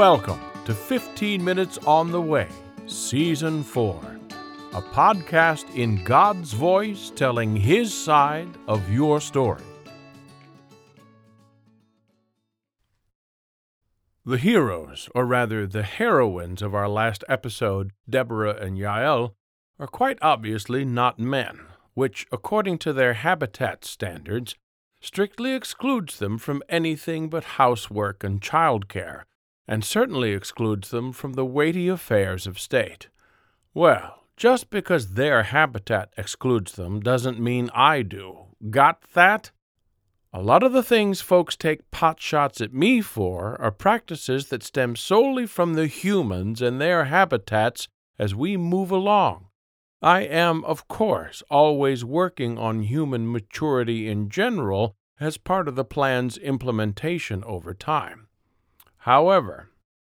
Welcome to 15 Minutes on the Way, Season 4, a podcast in God's voice telling His side of your story. The heroes, or rather the heroines of our last episode, Deborah and Yael, are quite obviously not men, which, according to their habitat standards, strictly excludes them from anything but housework and childcare and certainly excludes them from the weighty affairs of state. Well, just because their habitat excludes them doesn't mean I do. Got that? A lot of the things folks take pot shots at me for are practices that stem solely from the humans and their habitats as we move along. I am, of course, always working on human maturity in general as part of the plan's implementation over time. However,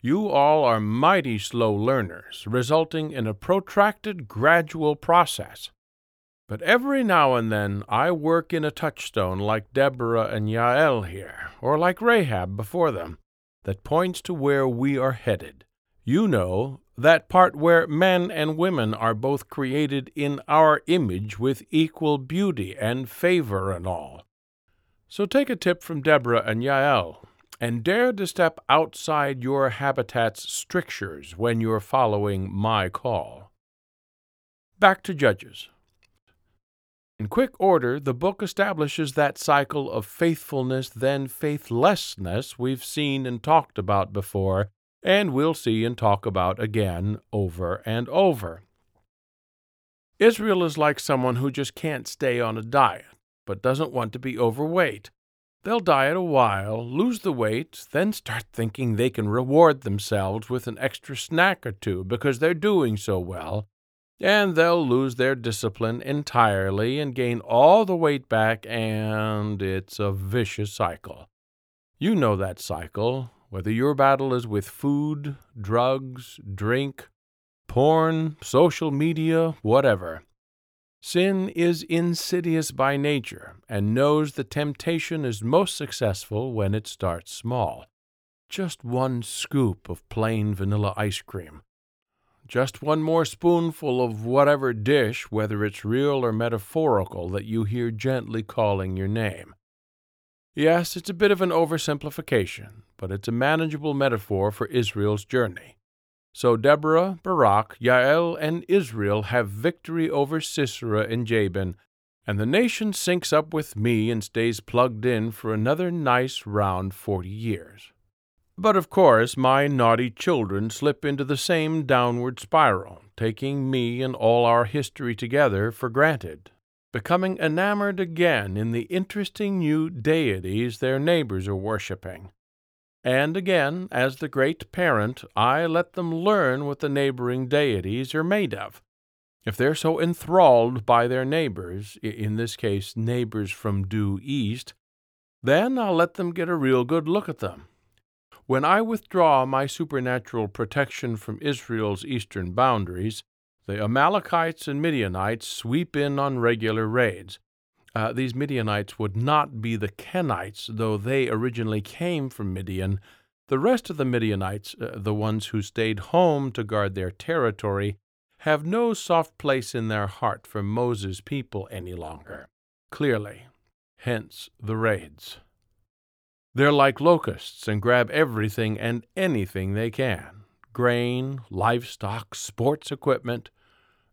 you all are mighty slow learners, resulting in a protracted, gradual process. But every now and then I work in a touchstone like Deborah and Yael here, or like Rahab before them, that points to where we are headed. You know, that part where men and women are both created in our image with equal beauty and favor and all. So take a tip from Deborah and Yael, and dare to step outside your habitat's strictures when you're following my call. Back to Judges. In quick order, the book establishes that cycle of faithfulness, then faithlessness we've seen and talked about before, and we'll see and talk about again over and over. Israel is like someone who just can't stay on a diet, but doesn't want to be overweight. They'll diet a while, lose the weight, then start thinking they can reward themselves with an extra snack or two because they're doing so well, and they'll lose their discipline entirely and gain all the weight back, and it's a vicious cycle. You know that cycle, whether your battle is with food, drugs, drink, porn, social media, whatever. Sin is insidious by nature and knows the temptation is most successful when it starts small. Just one scoop of plain vanilla ice cream. Just one more spoonful of whatever dish, whether it's real or metaphorical, that you hear gently calling your name. Yes, it's a bit of an oversimplification, but it's a manageable metaphor for Israel's journey. So Deborah, Barak, Yael, and Israel have victory over Sisera and Jabin, and the nation syncs up with me and stays plugged in for another nice round forty years. But of course, my naughty children slip into the same downward spiral, taking me and all our history together for granted, becoming enamored again in the interesting new deities their neighbors are worshipping and again, as the great parent, I let them learn what the neighboring deities are made of. If they're so enthralled by their neighbors, in this case neighbors from due east, then I'll let them get a real good look at them. When I withdraw my supernatural protection from Israel's eastern boundaries, the Amalekites and Midianites sweep in on regular raids. Uh, these Midianites would not be the Kenites, though they originally came from Midian. The rest of the Midianites, uh, the ones who stayed home to guard their territory, have no soft place in their heart for Moses' people any longer. Clearly. Hence the raids. They're like locusts and grab everything and anything they can grain, livestock, sports equipment.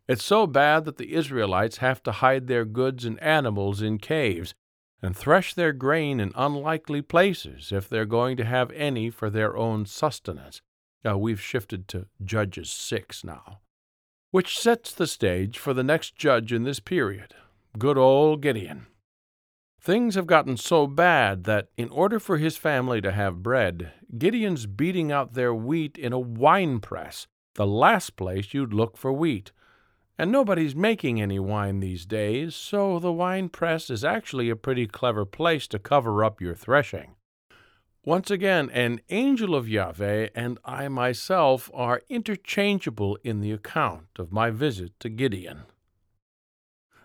It's so bad that the Israelites have to hide their goods and animals in caves and thresh their grain in unlikely places if they're going to have any for their own sustenance. Now, we've shifted to Judges 6 now, which sets the stage for the next judge in this period, good old Gideon. Things have gotten so bad that, in order for his family to have bread, Gideon's beating out their wheat in a wine press, the last place you'd look for wheat. And nobody's making any wine these days, so the wine press is actually a pretty clever place to cover up your threshing. Once again, an angel of Yahweh and I myself are interchangeable in the account of my visit to Gideon.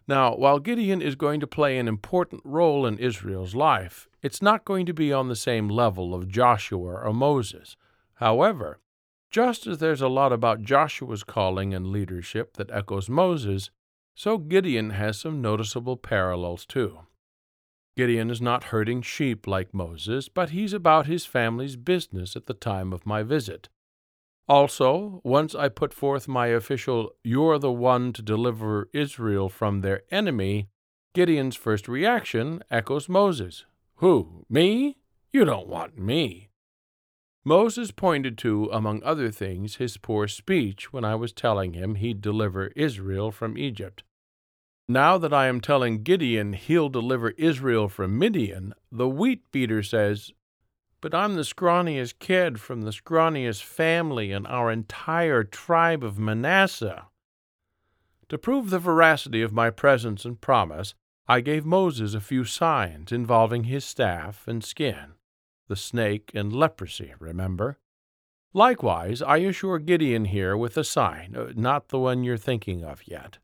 Now, while Gideon is going to play an important role in Israel's life, it's not going to be on the same level of Joshua or Moses. However, just as there's a lot about Joshua's calling and leadership that echoes Moses, so Gideon has some noticeable parallels too. Gideon is not herding sheep like Moses, but he's about his family's business at the time of my visit. Also, once I put forth my official, You're the one to deliver Israel from their enemy, Gideon's first reaction echoes Moses. Who? Me? You don't want me. Moses pointed to, among other things, his poor speech when I was telling him he'd deliver Israel from Egypt. Now that I am telling Gideon he'll deliver Israel from Midian, the wheat beater says, But I'm the scrawniest kid from the scrawniest family in our entire tribe of Manasseh. To prove the veracity of my presence and promise, I gave Moses a few signs involving his staff and skin the snake and leprosy, remember? Likewise, I assure Gideon here with a sign, uh, not the one you're thinking of yet.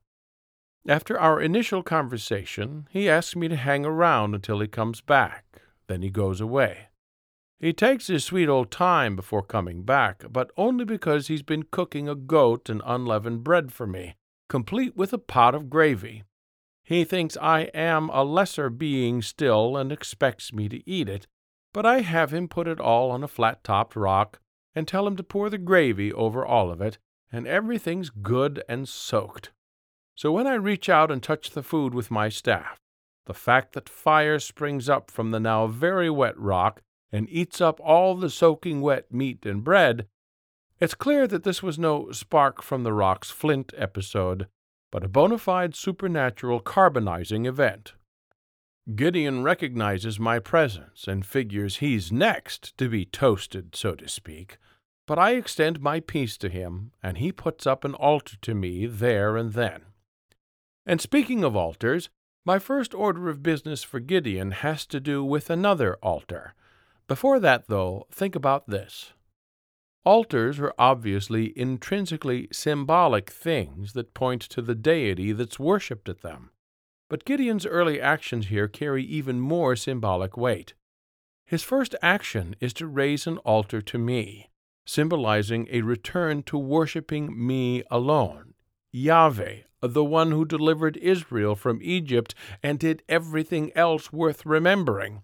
After our initial conversation, he asks me to hang around until he comes back. Then he goes away. He takes his sweet old time before coming back, but only because he's been cooking a goat and unleavened bread for me, complete with a pot of gravy. He thinks I am a lesser being still and expects me to eat it, but I have him put it all on a flat topped rock and tell him to pour the gravy over all of it, and everything's good and soaked. So when I reach out and touch the food with my staff, the fact that fire springs up from the now very wet rock and eats up all the soaking wet meat and bread, it's clear that this was no spark from the rock's flint episode, but a bona fide supernatural carbonizing event. Gideon recognizes my presence and figures he's next to be toasted, so to speak, but I extend my peace to him, and he puts up an altar to me there and then. And speaking of altars, my first order of business for Gideon has to do with another altar. Before that, though, think about this. Altars are obviously intrinsically symbolic things that point to the deity that's worshipped at them. But Gideon's early actions here carry even more symbolic weight. His first action is to raise an altar to me, symbolizing a return to worshiping me alone, Yahweh, the one who delivered Israel from Egypt and did everything else worth remembering.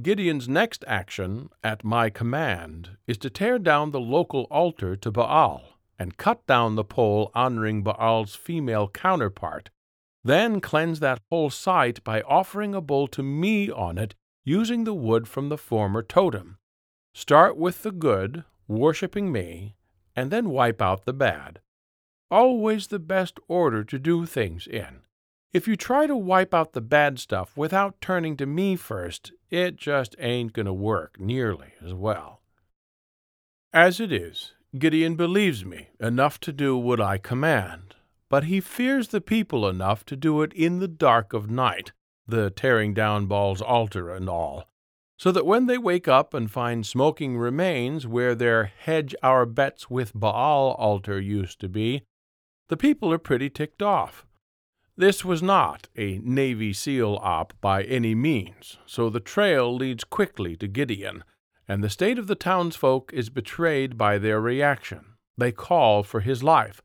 Gideon's next action, at my command, is to tear down the local altar to Baal and cut down the pole honoring Baal's female counterpart, then cleanse that whole site by offering a bull to me on it using the wood from the former totem. Start with the good, worshipping me, and then wipe out the bad always the best order to do things in. If you try to wipe out the bad stuff without turning to me first, it just ain't going to work nearly as well. As it is, Gideon believes me enough to do what I command, but he fears the people enough to do it in the dark of night, the tearing down Baal's altar and all, so that when they wake up and find smoking remains where their hedge our bets with Baal altar used to be, the people are pretty ticked off. This was not a Navy SEAL op by any means, so the trail leads quickly to Gideon, and the state of the townsfolk is betrayed by their reaction. They call for his life.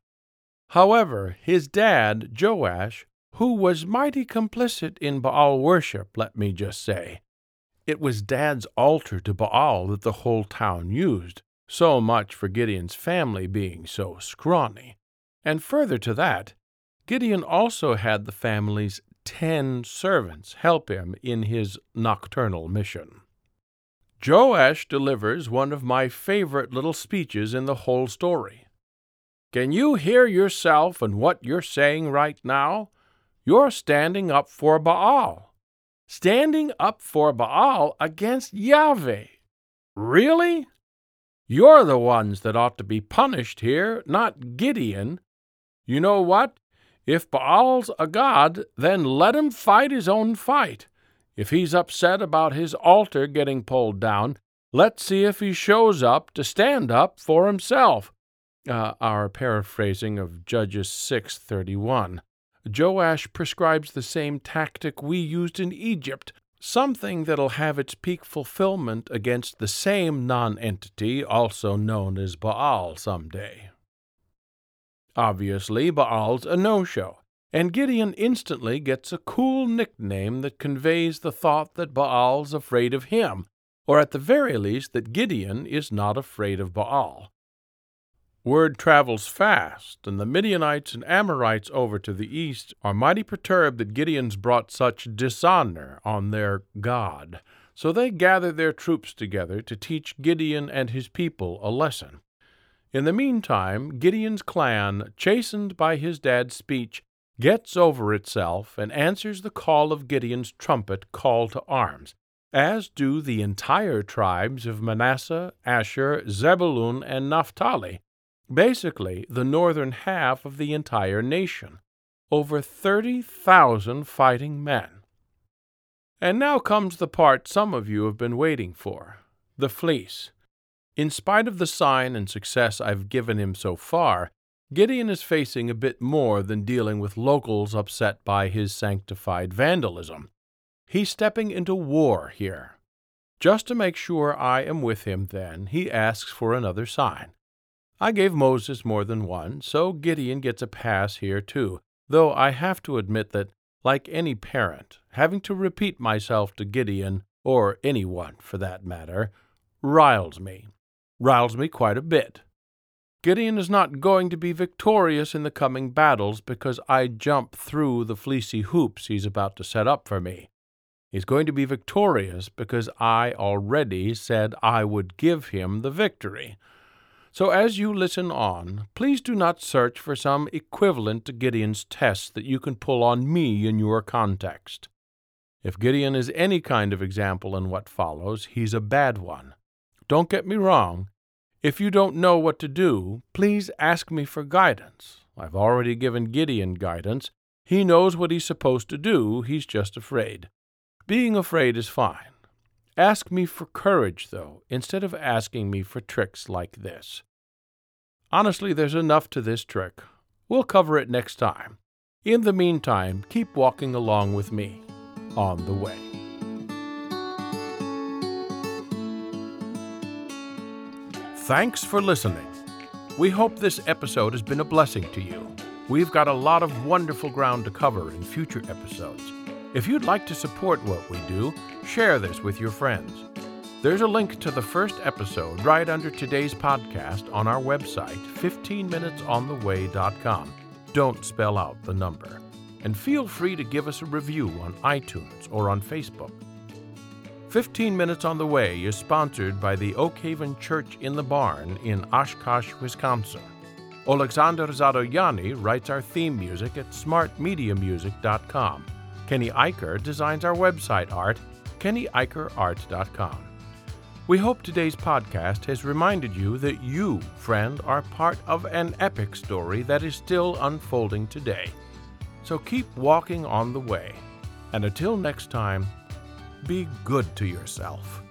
However, his dad, Joash, who was mighty complicit in Baal worship, let me just say, it was Dad's altar to Baal that the whole town used, so much for Gideon's family being so scrawny. And further to that, Gideon also had the family's ten servants help him in his nocturnal mission. Joash delivers one of my favorite little speeches in the whole story. Can you hear yourself and what you're saying right now? You're standing up for Baal. Standing up for Baal against Yahweh. Really? You're the ones that ought to be punished here, not Gideon, you know what? If Baal's a god, then let him fight his own fight. If he's upset about his altar getting pulled down, let's see if he shows up to stand up for himself. Uh, our paraphrasing of Judges 6:31. Joash prescribes the same tactic we used in Egypt, something that'll have its peak fulfillment against the same nonentity, also known as Baal, someday. Obviously, Baal's a no show, and Gideon instantly gets a cool nickname that conveys the thought that Baal's afraid of him, or at the very least that Gideon is not afraid of Baal. Word travels fast, and the Midianites and Amorites over to the east are mighty perturbed that Gideon's brought such dishonor on their God. So they gather their troops together to teach Gideon and his people a lesson. In the meantime, Gideon's clan, chastened by his dad's speech, gets over itself and answers the call of Gideon's trumpet call to arms, as do the entire tribes of Manasseh, Asher, Zebulun, and Naphtali, basically the northern half of the entire nation. Over 30,000 fighting men. And now comes the part some of you have been waiting for the fleece. In spite of the sign and success I've given him so far, Gideon is facing a bit more than dealing with locals upset by his sanctified vandalism. He's stepping into war here. Just to make sure I am with him, then, he asks for another sign. I gave Moses more than one, so Gideon gets a pass here too, though I have to admit that, like any parent, having to repeat myself to Gideon, or anyone for that matter, riles me. Riles me quite a bit. Gideon is not going to be victorious in the coming battles because I jump through the fleecy hoops he's about to set up for me. He's going to be victorious because I already said I would give him the victory. So as you listen on, please do not search for some equivalent to Gideon's test that you can pull on me in your context. If Gideon is any kind of example in what follows, he's a bad one. Don't get me wrong. If you don't know what to do, please ask me for guidance. I've already given Gideon guidance. He knows what he's supposed to do, he's just afraid. Being afraid is fine. Ask me for courage, though, instead of asking me for tricks like this. Honestly, there's enough to this trick. We'll cover it next time. In the meantime, keep walking along with me on the way. Thanks for listening. We hope this episode has been a blessing to you. We've got a lot of wonderful ground to cover in future episodes. If you'd like to support what we do, share this with your friends. There's a link to the first episode right under today's podcast on our website, 15minutesontheway.com. Don't spell out the number. And feel free to give us a review on iTunes or on Facebook. 15 Minutes on the Way is sponsored by the Oak Haven Church in the Barn in Oshkosh, Wisconsin. Alexander Zadoyani writes our theme music at smartmediamusic.com. Kenny Eicher designs our website art, kennyeickerart.com. We hope today's podcast has reminded you that you, friend, are part of an epic story that is still unfolding today. So keep walking on the way. And until next time, be good to yourself.